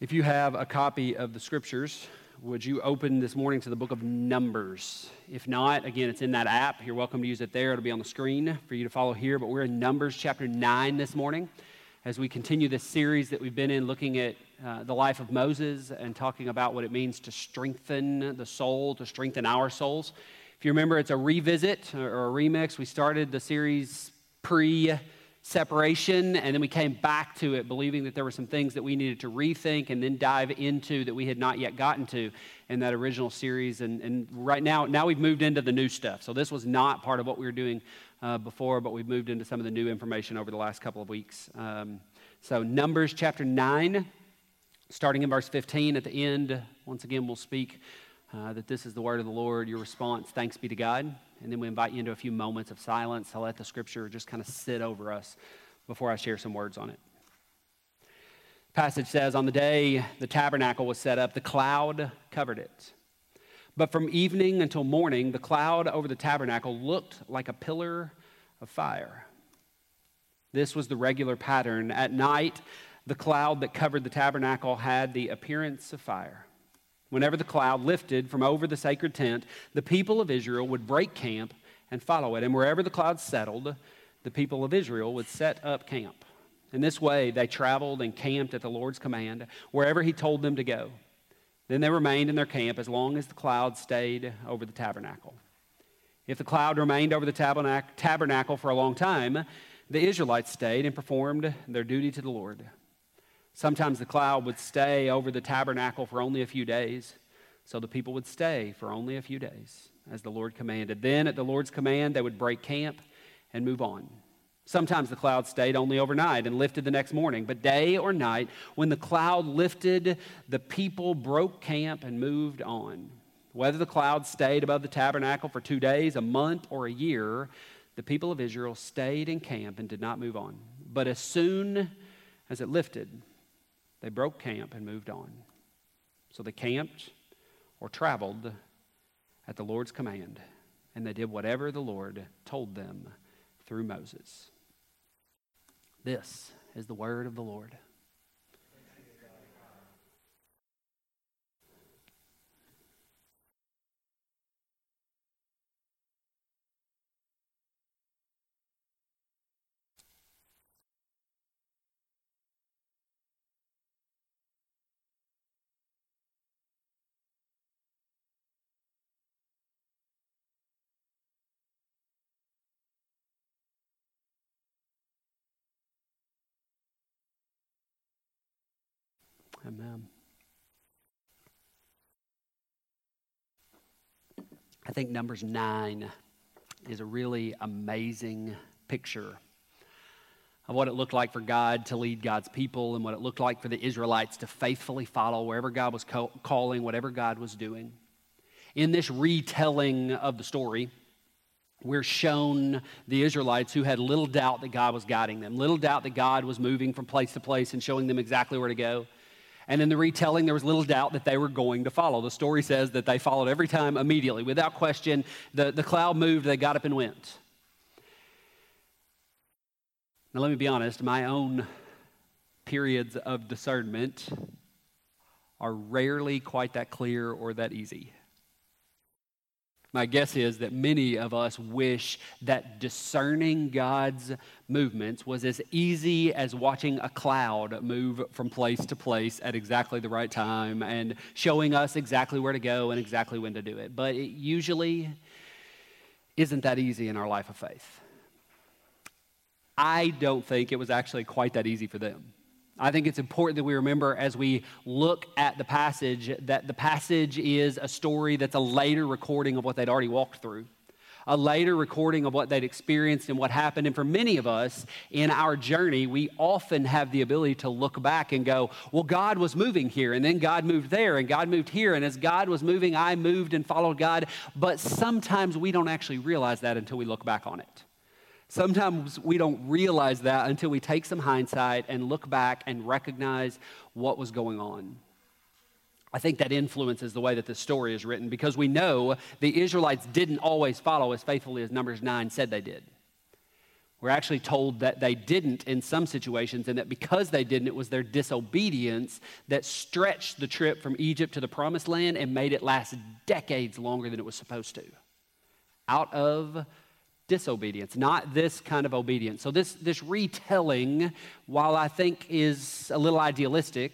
If you have a copy of the scriptures, would you open this morning to the book of Numbers? If not, again, it's in that app. You're welcome to use it there. It'll be on the screen for you to follow here. But we're in Numbers chapter 9 this morning as we continue this series that we've been in looking at uh, the life of Moses and talking about what it means to strengthen the soul, to strengthen our souls. If you remember, it's a revisit or a remix. We started the series pre separation, and then we came back to it believing that there were some things that we needed to rethink and then dive into that we had not yet gotten to in that original series. And, and right now, now we've moved into the new stuff. So this was not part of what we were doing uh, before, but we've moved into some of the new information over the last couple of weeks. Um, so Numbers chapter 9, starting in verse 15 at the end, once again, we'll speak uh, that this is the word of the Lord. Your response, thanks be to God. And then we invite you into a few moments of silence. I'll let the scripture just kind of sit over us before I share some words on it. The passage says, On the day the tabernacle was set up, the cloud covered it. But from evening until morning, the cloud over the tabernacle looked like a pillar of fire. This was the regular pattern. At night, the cloud that covered the tabernacle had the appearance of fire. Whenever the cloud lifted from over the sacred tent, the people of Israel would break camp and follow it. And wherever the cloud settled, the people of Israel would set up camp. In this way, they traveled and camped at the Lord's command, wherever He told them to go. Then they remained in their camp as long as the cloud stayed over the tabernacle. If the cloud remained over the tabernacle for a long time, the Israelites stayed and performed their duty to the Lord. Sometimes the cloud would stay over the tabernacle for only a few days, so the people would stay for only a few days, as the Lord commanded. Then, at the Lord's command, they would break camp and move on. Sometimes the cloud stayed only overnight and lifted the next morning, but day or night, when the cloud lifted, the people broke camp and moved on. Whether the cloud stayed above the tabernacle for two days, a month, or a year, the people of Israel stayed in camp and did not move on. But as soon as it lifted, they broke camp and moved on. So they camped or traveled at the Lord's command, and they did whatever the Lord told them through Moses. This is the word of the Lord. Amen. I think Numbers 9 is a really amazing picture of what it looked like for God to lead God's people and what it looked like for the Israelites to faithfully follow wherever God was calling, whatever God was doing. In this retelling of the story, we're shown the Israelites who had little doubt that God was guiding them, little doubt that God was moving from place to place and showing them exactly where to go. And in the retelling, there was little doubt that they were going to follow. The story says that they followed every time immediately, without question. The, the cloud moved, they got up and went. Now, let me be honest, my own periods of discernment are rarely quite that clear or that easy. My guess is that many of us wish that discerning God's movements was as easy as watching a cloud move from place to place at exactly the right time and showing us exactly where to go and exactly when to do it. But it usually isn't that easy in our life of faith. I don't think it was actually quite that easy for them. I think it's important that we remember as we look at the passage that the passage is a story that's a later recording of what they'd already walked through, a later recording of what they'd experienced and what happened. And for many of us in our journey, we often have the ability to look back and go, well, God was moving here, and then God moved there, and God moved here. And as God was moving, I moved and followed God. But sometimes we don't actually realize that until we look back on it. Sometimes we don't realize that until we take some hindsight and look back and recognize what was going on. I think that influences the way that the story is written because we know the Israelites didn't always follow as faithfully as Numbers 9 said they did. We're actually told that they didn't in some situations, and that because they didn't, it was their disobedience that stretched the trip from Egypt to the promised land and made it last decades longer than it was supposed to. Out of disobedience, not this kind of obedience. So, this, this retelling, while I think is a little idealistic,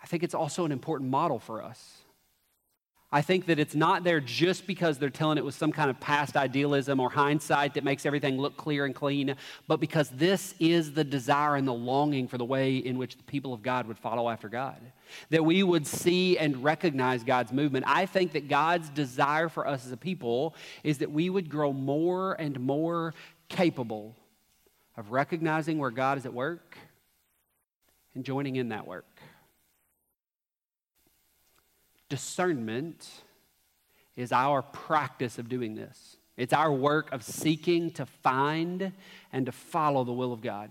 I think it's also an important model for us. I think that it's not there just because they're telling it with some kind of past idealism or hindsight that makes everything look clear and clean, but because this is the desire and the longing for the way in which the people of God would follow after God. That we would see and recognize God's movement. I think that God's desire for us as a people is that we would grow more and more capable of recognizing where God is at work and joining in that work. Discernment is our practice of doing this. It's our work of seeking to find and to follow the will of God.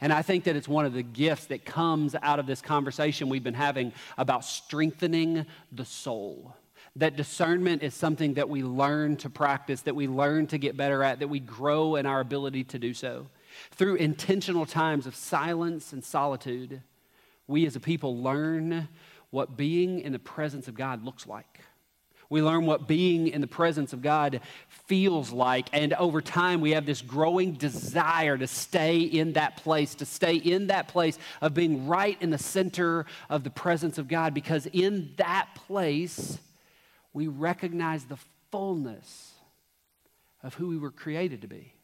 And I think that it's one of the gifts that comes out of this conversation we've been having about strengthening the soul. That discernment is something that we learn to practice, that we learn to get better at, that we grow in our ability to do so. Through intentional times of silence and solitude, we as a people learn what being in the presence of God looks like. We learn what being in the presence of God feels like. And over time, we have this growing desire to stay in that place, to stay in that place of being right in the center of the presence of God, because in that place, we recognize the fullness of who we were created to be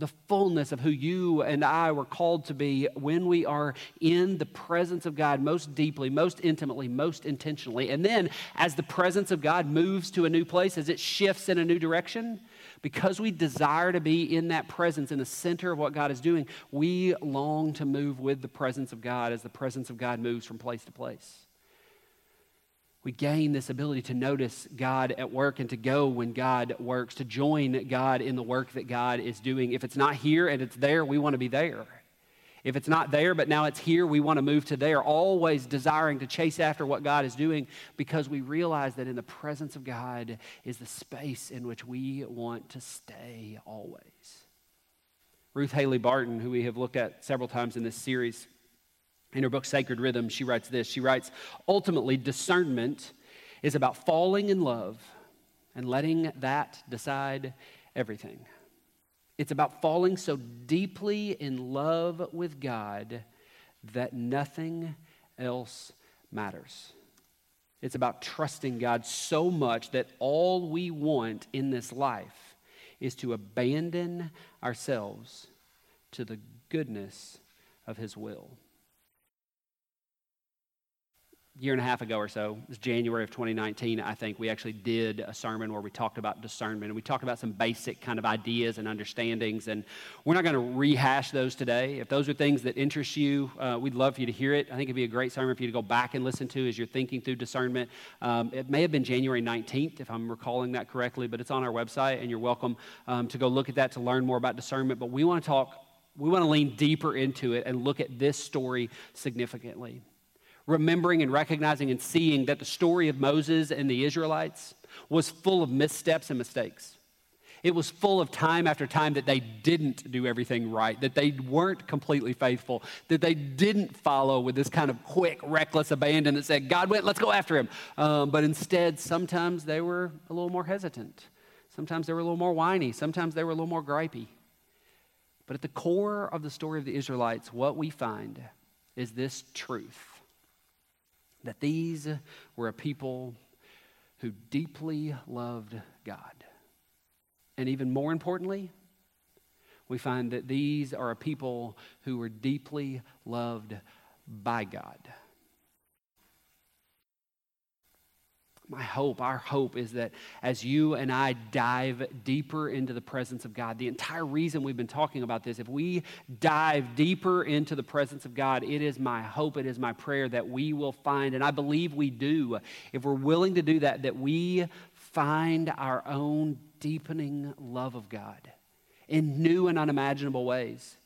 the fullness of who you and I were called to be when we are in the presence of God most deeply, most intimately, most intentionally. And then as the presence of God moves to a new place, as it shifts in a new direction, because we desire to be in that presence, in the center of what God is doing, we long to move with the presence of God as the presence of God moves from place to place we gain this ability to notice God at work and to go when God works, to join God in the work that God is doing. If it's not here and it's there, we want to be there. If it's not there, but now it's here, we want to move to there, always desiring to chase after what God is doing because we realize that in the presence of God is the space in which we want to stay always. Ruth Haley Barton, who we have looked at several times in this series, in her book, Sacred Rhythm, she writes this. She writes, Ultimately, discernment is about falling in love and letting that decide everything. It's about falling so deeply in love with God that nothing else matters. It's about trusting God so much that all we want in this life is to abandon ourselves to the goodness of His will year and a half ago or so, it was January of 2019, I think, we actually did a sermon where we talked about discernment and we talked about some basic kind of ideas and understandings. And we're not going to rehash those today. If those are things that interest you, uh, we'd love for you to hear it. I think it'd be a great sermon for you to go back and listen to as you're thinking through discernment. Um, it may have been January 19th, if I'm recalling that correctly, but it's on our website and you're welcome um, to go look at that to learn more about discernment. But we want to talk we want to lean deeper into it and look at this story significantly remembering and recognizing and seeing that the story of Moses and the Israelites was full of missteps and mistakes. It was full of time after time that they didn't do everything right, that they weren't completely faithful, that they didn't follow with this kind of quick, reckless abandon that said, God went, let's go after him. Um, but instead, sometimes they were a little more hesitant. Sometimes they were a little more whiny. Sometimes they were a little more gripey. But at the core of the story of the Israelites, what we find is this truth that these were a people who deeply loved God. And even more importantly, we find that these are a people who were deeply loved by God. My hope, our hope is that as you and I dive deeper into the presence of God, the entire reason we've been talking about this, if we dive deeper into the presence of God, it is my hope, it is my prayer that we will find, and I believe we do, if we're willing to do that, that we find our own deepening love of God in new and unimaginable ways.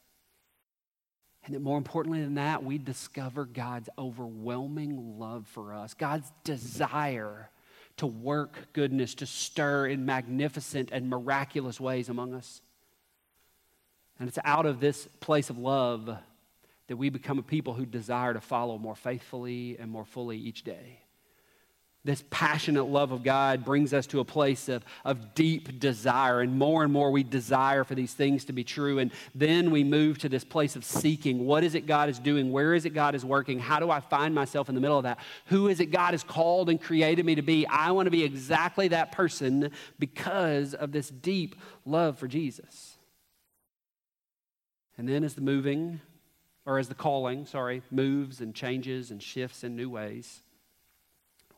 And that more importantly than that, we discover God's overwhelming love for us, God's desire to work goodness, to stir in magnificent and miraculous ways among us. And it's out of this place of love that we become a people who desire to follow more faithfully and more fully each day. This passionate love of God brings us to a place of, of deep desire, and more and more we desire for these things to be true. And then we move to this place of seeking what is it God is doing? Where is it God is working? How do I find myself in the middle of that? Who is it God has called and created me to be? I want to be exactly that person because of this deep love for Jesus. And then as the moving, or as the calling, sorry, moves and changes and shifts in new ways,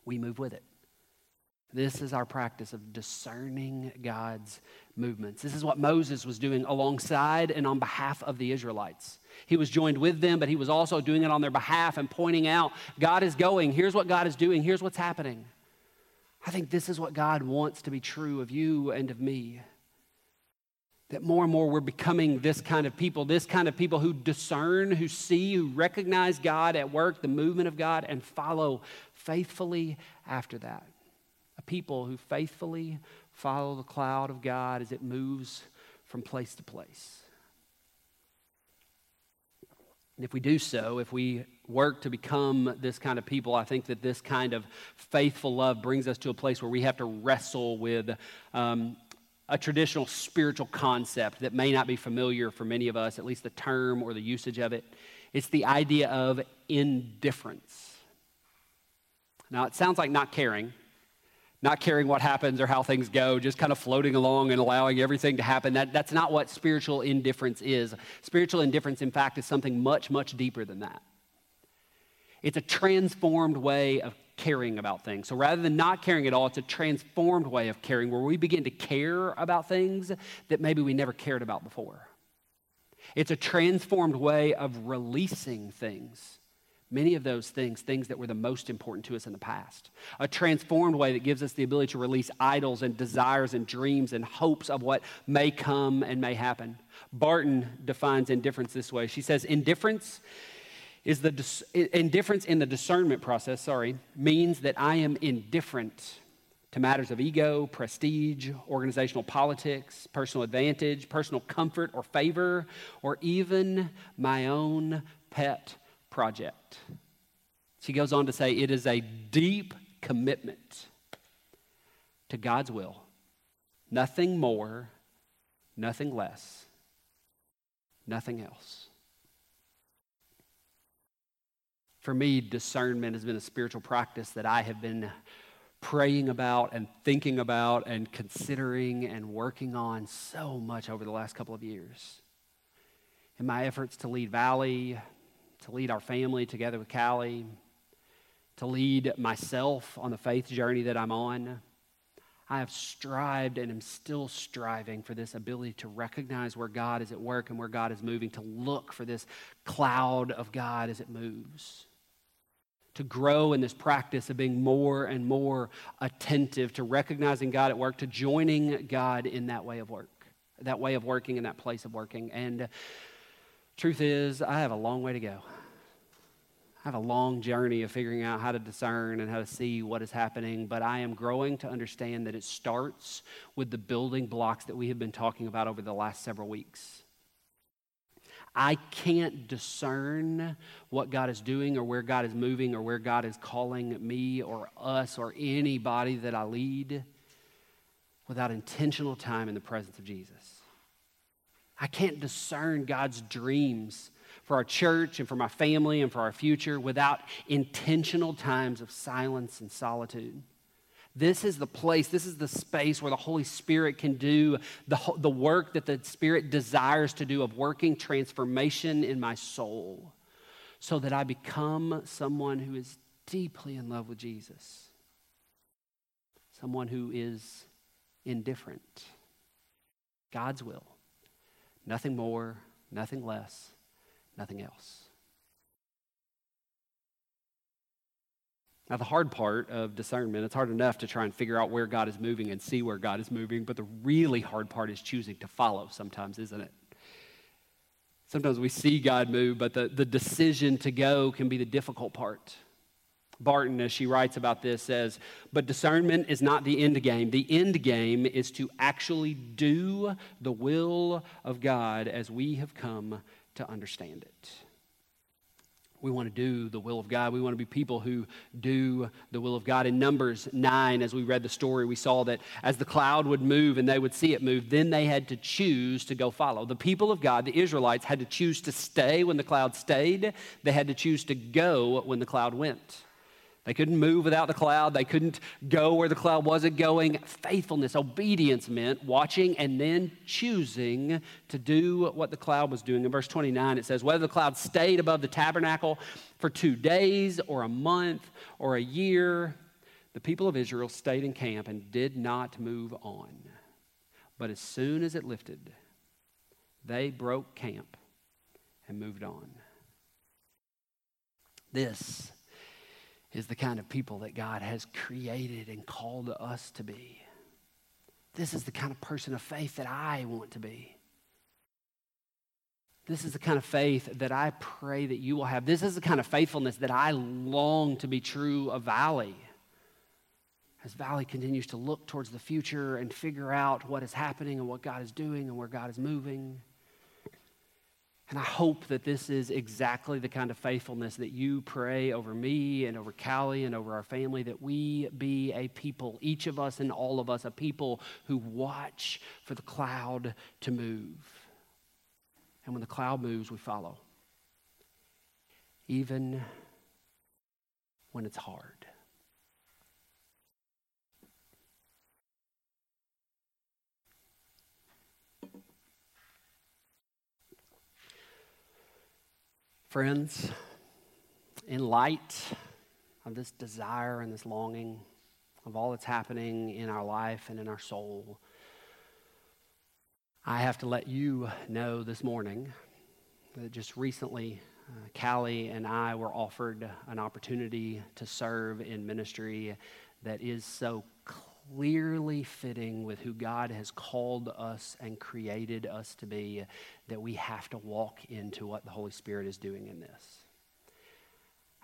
we move with it. This is our practice of discerning God's movements. This is what Moses was doing alongside and on behalf of the Israelites. He was joined with them, but he was also doing it on their behalf and pointing out God is going. Here's what God is doing. Here's what's happening. I think this is what God wants to be true of you and of me. That more and more we're becoming this kind of people, this kind of people who discern, who see, who recognize God at work, the movement of God, and follow faithfully after that. A people who faithfully follow the cloud of God as it moves from place to place. And if we do so, if we work to become this kind of people, I think that this kind of faithful love brings us to a place where we have to wrestle with um, a traditional spiritual concept that may not be familiar for many of us, at least the term or the usage of it. It's the idea of indifference. Now, it sounds like not caring, not caring what happens or how things go, just kind of floating along and allowing everything to happen. That, that's not what spiritual indifference is. Spiritual indifference, in fact, is something much, much deeper than that. It's a transformed way of caring about things. So rather than not caring at all, it's a transformed way of caring where we begin to care about things that maybe we never cared about before. It's a transformed way of releasing things. Many of those things, things that were the most important to us in the past. A transformed way that gives us the ability to release idols and desires and dreams and hopes of what may come and may happen. Barton defines indifference this way. She says, Indifference is the dis- indifference in the discernment process, sorry, means that I am indifferent to matters of ego, prestige, organizational politics, personal advantage, personal comfort or favor, or even my own pet project. She goes on to say it is a deep commitment to God's will, nothing more, nothing less, nothing else. For me, discernment has been a spiritual practice that I have been praying about and thinking about and considering and working on so much over the last couple of years. In my efforts to lead Valley, to lead our family together with Callie, to lead myself on the faith journey that I'm on, I have strived and am still striving for this ability to recognize where God is at work and where God is moving, to look for this cloud of God as it moves to grow in this practice of being more and more attentive to recognizing God at work, to joining God in that way of work, that way of working, in that place of working. And uh, truth is, I have a long way to go. I have a long journey of figuring out how to discern and how to see what is happening, but I am growing to understand that it starts with the building blocks that we have been talking about over the last several weeks. I can't discern what God is doing or where God is moving or where God is calling me or us or anybody that I lead without intentional time in the presence of Jesus. I can't discern God's dreams for our church and for my family and for our future without intentional times of silence and solitude. This is the place, this is the space where the Holy Spirit can do the, the work that the Spirit desires to do of working transformation in my soul so that I become someone who is deeply in love with Jesus, someone who is indifferent. God's will. Nothing more, nothing less, nothing else. Now, the hard part of discernment, it's hard enough to try and figure out where God is moving and see where God is moving, but the really hard part is choosing to follow sometimes, isn't it? Sometimes we see God move, but the, the decision to go can be the difficult part. Barton, as she writes about this, says, But discernment is not the end game. The end game is to actually do the will of God as we have come to understand it. We want to do the will of God. We want to be people who do the will of God. In Numbers 9, as we read the story, we saw that as the cloud would move and they would see it move, then they had to choose to go follow. The people of God, the Israelites, had to choose to stay when the cloud stayed, they had to choose to go when the cloud went. They couldn't move without the cloud. They couldn't go where the cloud wasn't going. Faithfulness, obedience meant watching and then choosing to do what the cloud was doing. In verse 29, it says, Whether the cloud stayed above the tabernacle for two days or a month or a year, the people of Israel stayed in camp and did not move on. But as soon as it lifted, they broke camp and moved on. This is the kind of people that God has created and called us to be. This is the kind of person of faith that I want to be. This is the kind of faith that I pray that you will have. This is the kind of faithfulness that I long to be true of Valley. As Valley continues to look towards the future and figure out what is happening and what God is doing and where God is moving. And I hope that this is exactly the kind of faithfulness that you pray over me and over Callie and over our family, that we be a people, each of us and all of us, a people who watch for the cloud to move. And when the cloud moves, we follow. Even when it's hard. Friends, in light of this desire and this longing of all that's happening in our life and in our soul, I have to let you know this morning that just recently, uh, Callie and I were offered an opportunity to serve in ministry that is so clearly fitting with who God has called us and created us to be, that we have to walk into what the Holy Spirit is doing in this.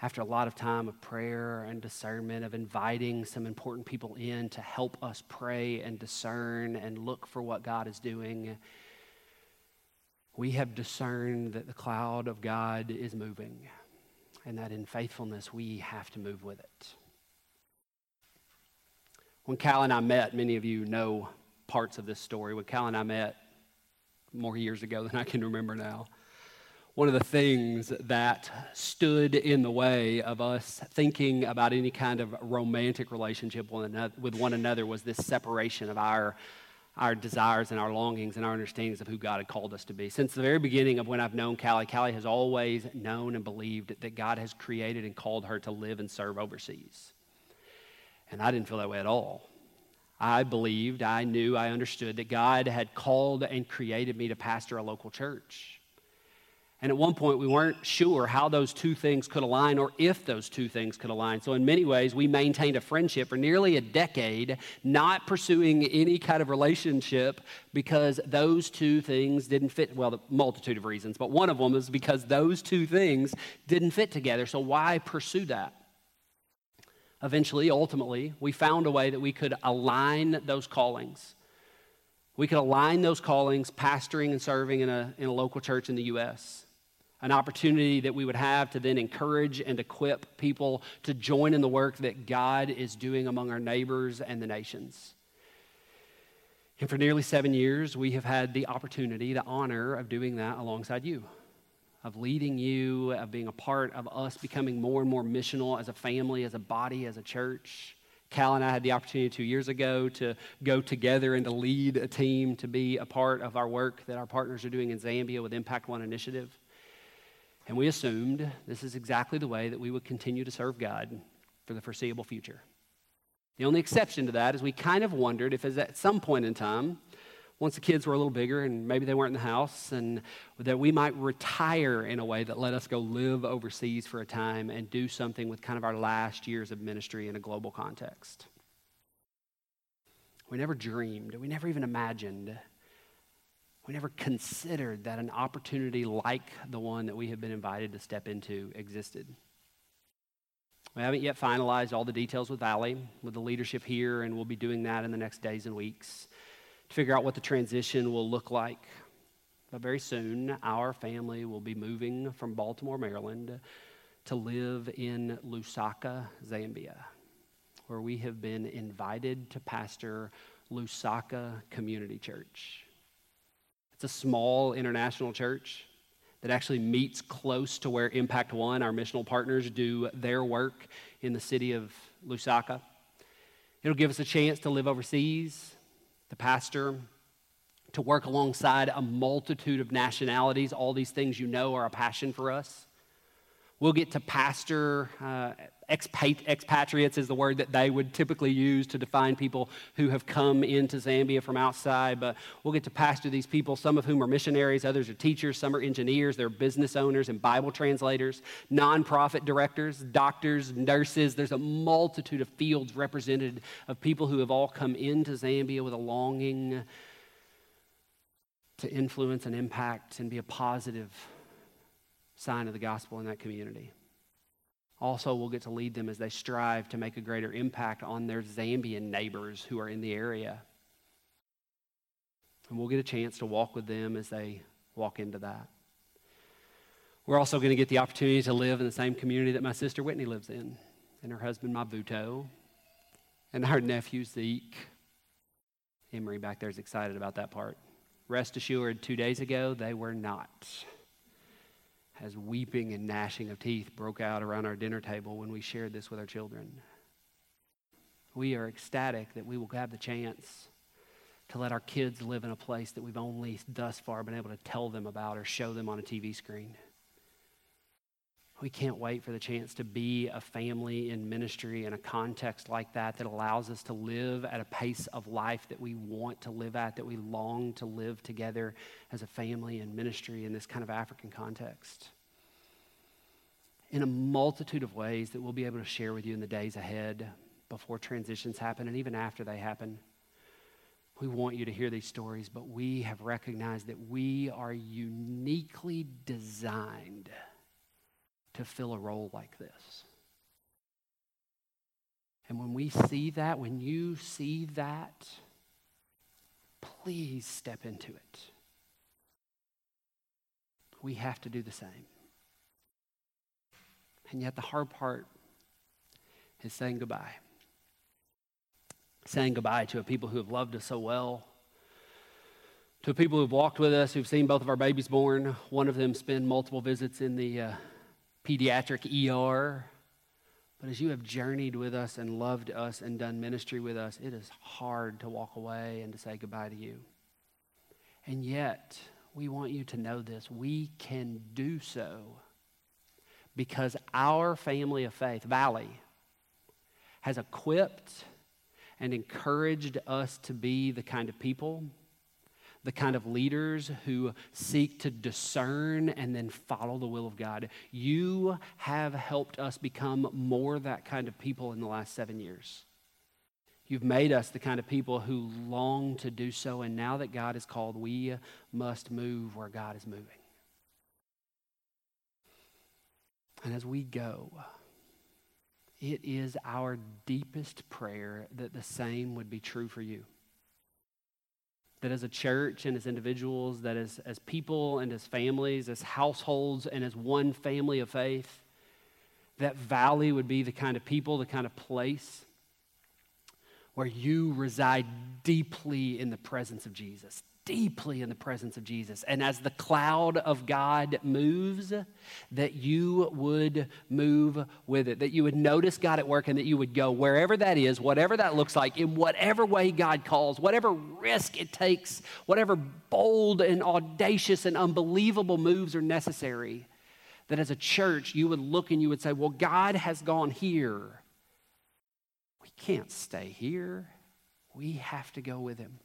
After a lot of time of prayer and discernment, of inviting some important people in to help us pray and discern and look for what God is doing, we have discerned that the cloud of God is moving and that in faithfulness we have to move with it. When Cal and I met, many of you know parts of this story. When Cal and I met more years ago than I can remember now, one of the things that stood in the way of us thinking about any kind of romantic relationship with one another was this separation of our, our desires and our longings and our understandings of who God had called us to be. Since the very beginning of when I've known Callie, Callie has always known and believed that God has created and called her to live and serve overseas. And I didn't feel that way at all. I believed, I knew, I understood that God had called and created me to pastor a local church. And at one point, we weren't sure how those two things could align or if those two things could align. So, in many ways, we maintained a friendship for nearly a decade, not pursuing any kind of relationship because those two things didn't fit. Well, the multitude of reasons, but one of them is because those two things didn't fit together. So, why pursue that? Eventually, ultimately, we found a way that we could align those callings. We could align those callings, pastoring and serving in a, in a local church in the U.S. An opportunity that we would have to then encourage and equip people to join in the work that God is doing among our neighbors and the nations. And for nearly seven years, we have had the opportunity, the honor of doing that alongside you of leading you, of being a part of us becoming more and more missional as a family, as a body, as a church. Cal and I had the opportunity two years ago to go together and to lead a team to be a part of our work that our partners are doing in Zambia with Impact One Initiative. And we assumed this is exactly the way that we would continue to serve God for the foreseeable future. The only exception to that is we kind of wondered if, at some point in time, once the kids were a little bigger and maybe they weren't in the house, and that we might retire in a way that let us go live overseas for a time and do something with kind of our last years of ministry in a global context. We never dreamed, we never even imagined, we never considered that an opportunity like the one that we have been invited to step into existed. We haven't yet finalized all the details with Valley, with the leadership here, and we'll be doing that in the next days and weeks figure out what the transition will look like. But very soon, our family will be moving from Baltimore, Maryland, to live in Lusaka, Zambia, where we have been invited to pastor Lusaka Community Church. It's a small international church that actually meets close to where Impact One, our missional partners, do their work in the city of Lusaka. It'll give us a chance to live overseas, to pastor, to work alongside a multitude of nationalities. All these things you know are a passion for us. We'll get to pastor uh, expatriates is the word that they would typically use to define people who have come into Zambia from outside. But we'll get to pastor these people, some of whom are missionaries, others are teachers, some are engineers, they're business owners and Bible translators, nonprofit directors, doctors, nurses. There's a multitude of fields represented of people who have all come into Zambia with a longing to influence and impact and be a positive sign of the gospel in that community. Also, we'll get to lead them as they strive to make a greater impact on their Zambian neighbors who are in the area. And we'll get a chance to walk with them as they walk into that. We're also going to get the opportunity to live in the same community that my sister Whitney lives in, and her husband Mabuto, and our nephew Zeke. Emery back there is excited about that part. Rest assured, two days ago, they were not as weeping and gnashing of teeth broke out around our dinner table when we shared this with our children. We are ecstatic that we will have the chance to let our kids live in a place that we've only thus far been able to tell them about or show them on a TV screen. We can't wait for the chance to be a family in ministry in a context like that that allows us to live at a pace of life that we want to live at, that we long to live together as a family in ministry in this kind of African context. In a multitude of ways that we'll be able to share with you in the days ahead before transitions happen and even after they happen. We want you to hear these stories, but we have recognized that we are uniquely designed to fill a role like this. And when we see that, when you see that, please step into it. We have to do the same. And yet, the hard part is saying goodbye. Saying goodbye to a people who have loved us so well, to people who've walked with us, who've seen both of our babies born. One of them spend multiple visits in the uh, pediatric ER. But as you have journeyed with us and loved us and done ministry with us, it is hard to walk away and to say goodbye to you. And yet, we want you to know this. We can do so because our family of faith, Valley, has equipped and encouraged us to be the kind of people the kind of leaders who seek to discern and then follow the will of God. You have helped us become more that kind of people in the last seven years. You've made us the kind of people who long to do so, and now that God is called, we must move where God is moving. And as we go, it is our deepest prayer that the same would be true for you that as a church and as individuals, that as, as people and as families, as households and as one family of faith, that valley would be the kind of people, the kind of place where you reside deeply in the presence of Jesus deeply in the presence of Jesus. And as the cloud of God moves, that you would move with it, that you would notice God at work and that you would go wherever that is, whatever that looks like, in whatever way God calls, whatever risk it takes, whatever bold and audacious and unbelievable moves are necessary. That as a church, you would look and you would say, Well, God has gone here. We can't stay here. We have to go with him.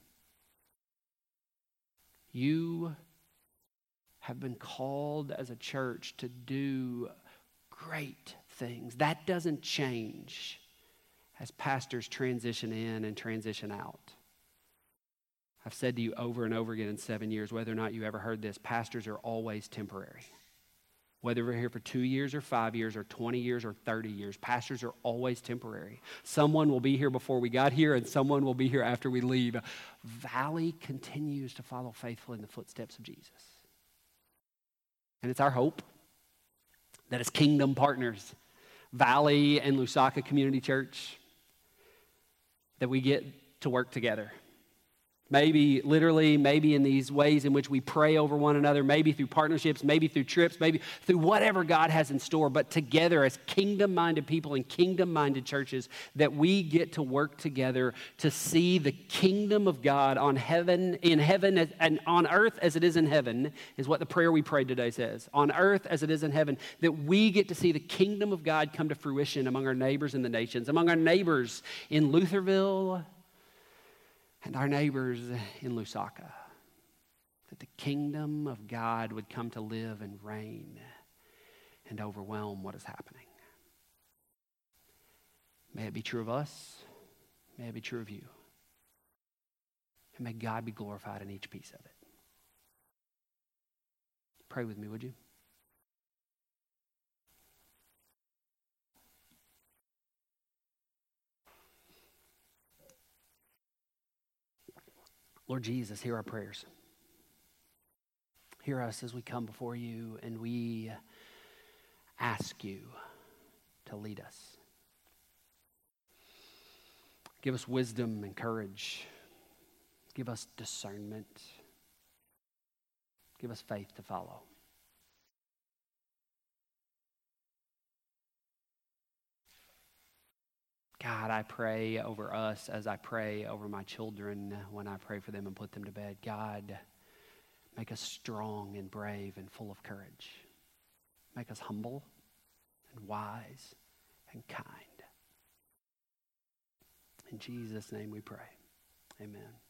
You have been called as a church to do great things. That doesn't change as pastors transition in and transition out. I've said to you over and over again in seven years, whether or not you ever heard this, pastors are always temporary. Whether we're here for two years or five years or 20 years or 30 years. Pastors are always temporary. Someone will be here before we got here, and someone will be here after we leave. Valley continues to follow faithfully in the footsteps of Jesus. And it's our hope that as kingdom partners, Valley and Lusaka Community Church, that we get to work together Maybe literally, maybe in these ways in which we pray over one another, maybe through partnerships, maybe through trips, maybe through whatever God has in store, but together as kingdom minded people and kingdom minded churches, that we get to work together to see the kingdom of God on heaven, in heaven and on earth as it is in heaven, is what the prayer we prayed today says. On earth as it is in heaven, that we get to see the kingdom of God come to fruition among our neighbors in the nations, among our neighbors in Lutherville and our neighbors in Lusaka. That the kingdom of God would come to live and reign and overwhelm what is happening. May it be true of us. May it be true of you. And may God be glorified in each piece of it. Pray with me, would you? Lord Jesus, hear our prayers. Hear us as we come before you and we ask you to lead us. Give us wisdom and courage. Give us discernment. Give us faith to follow. God, I pray over us as I pray over my children when I pray for them and put them to bed. God, make us strong and brave and full of courage. Make us humble and wise and kind. In Jesus' name we pray. Amen.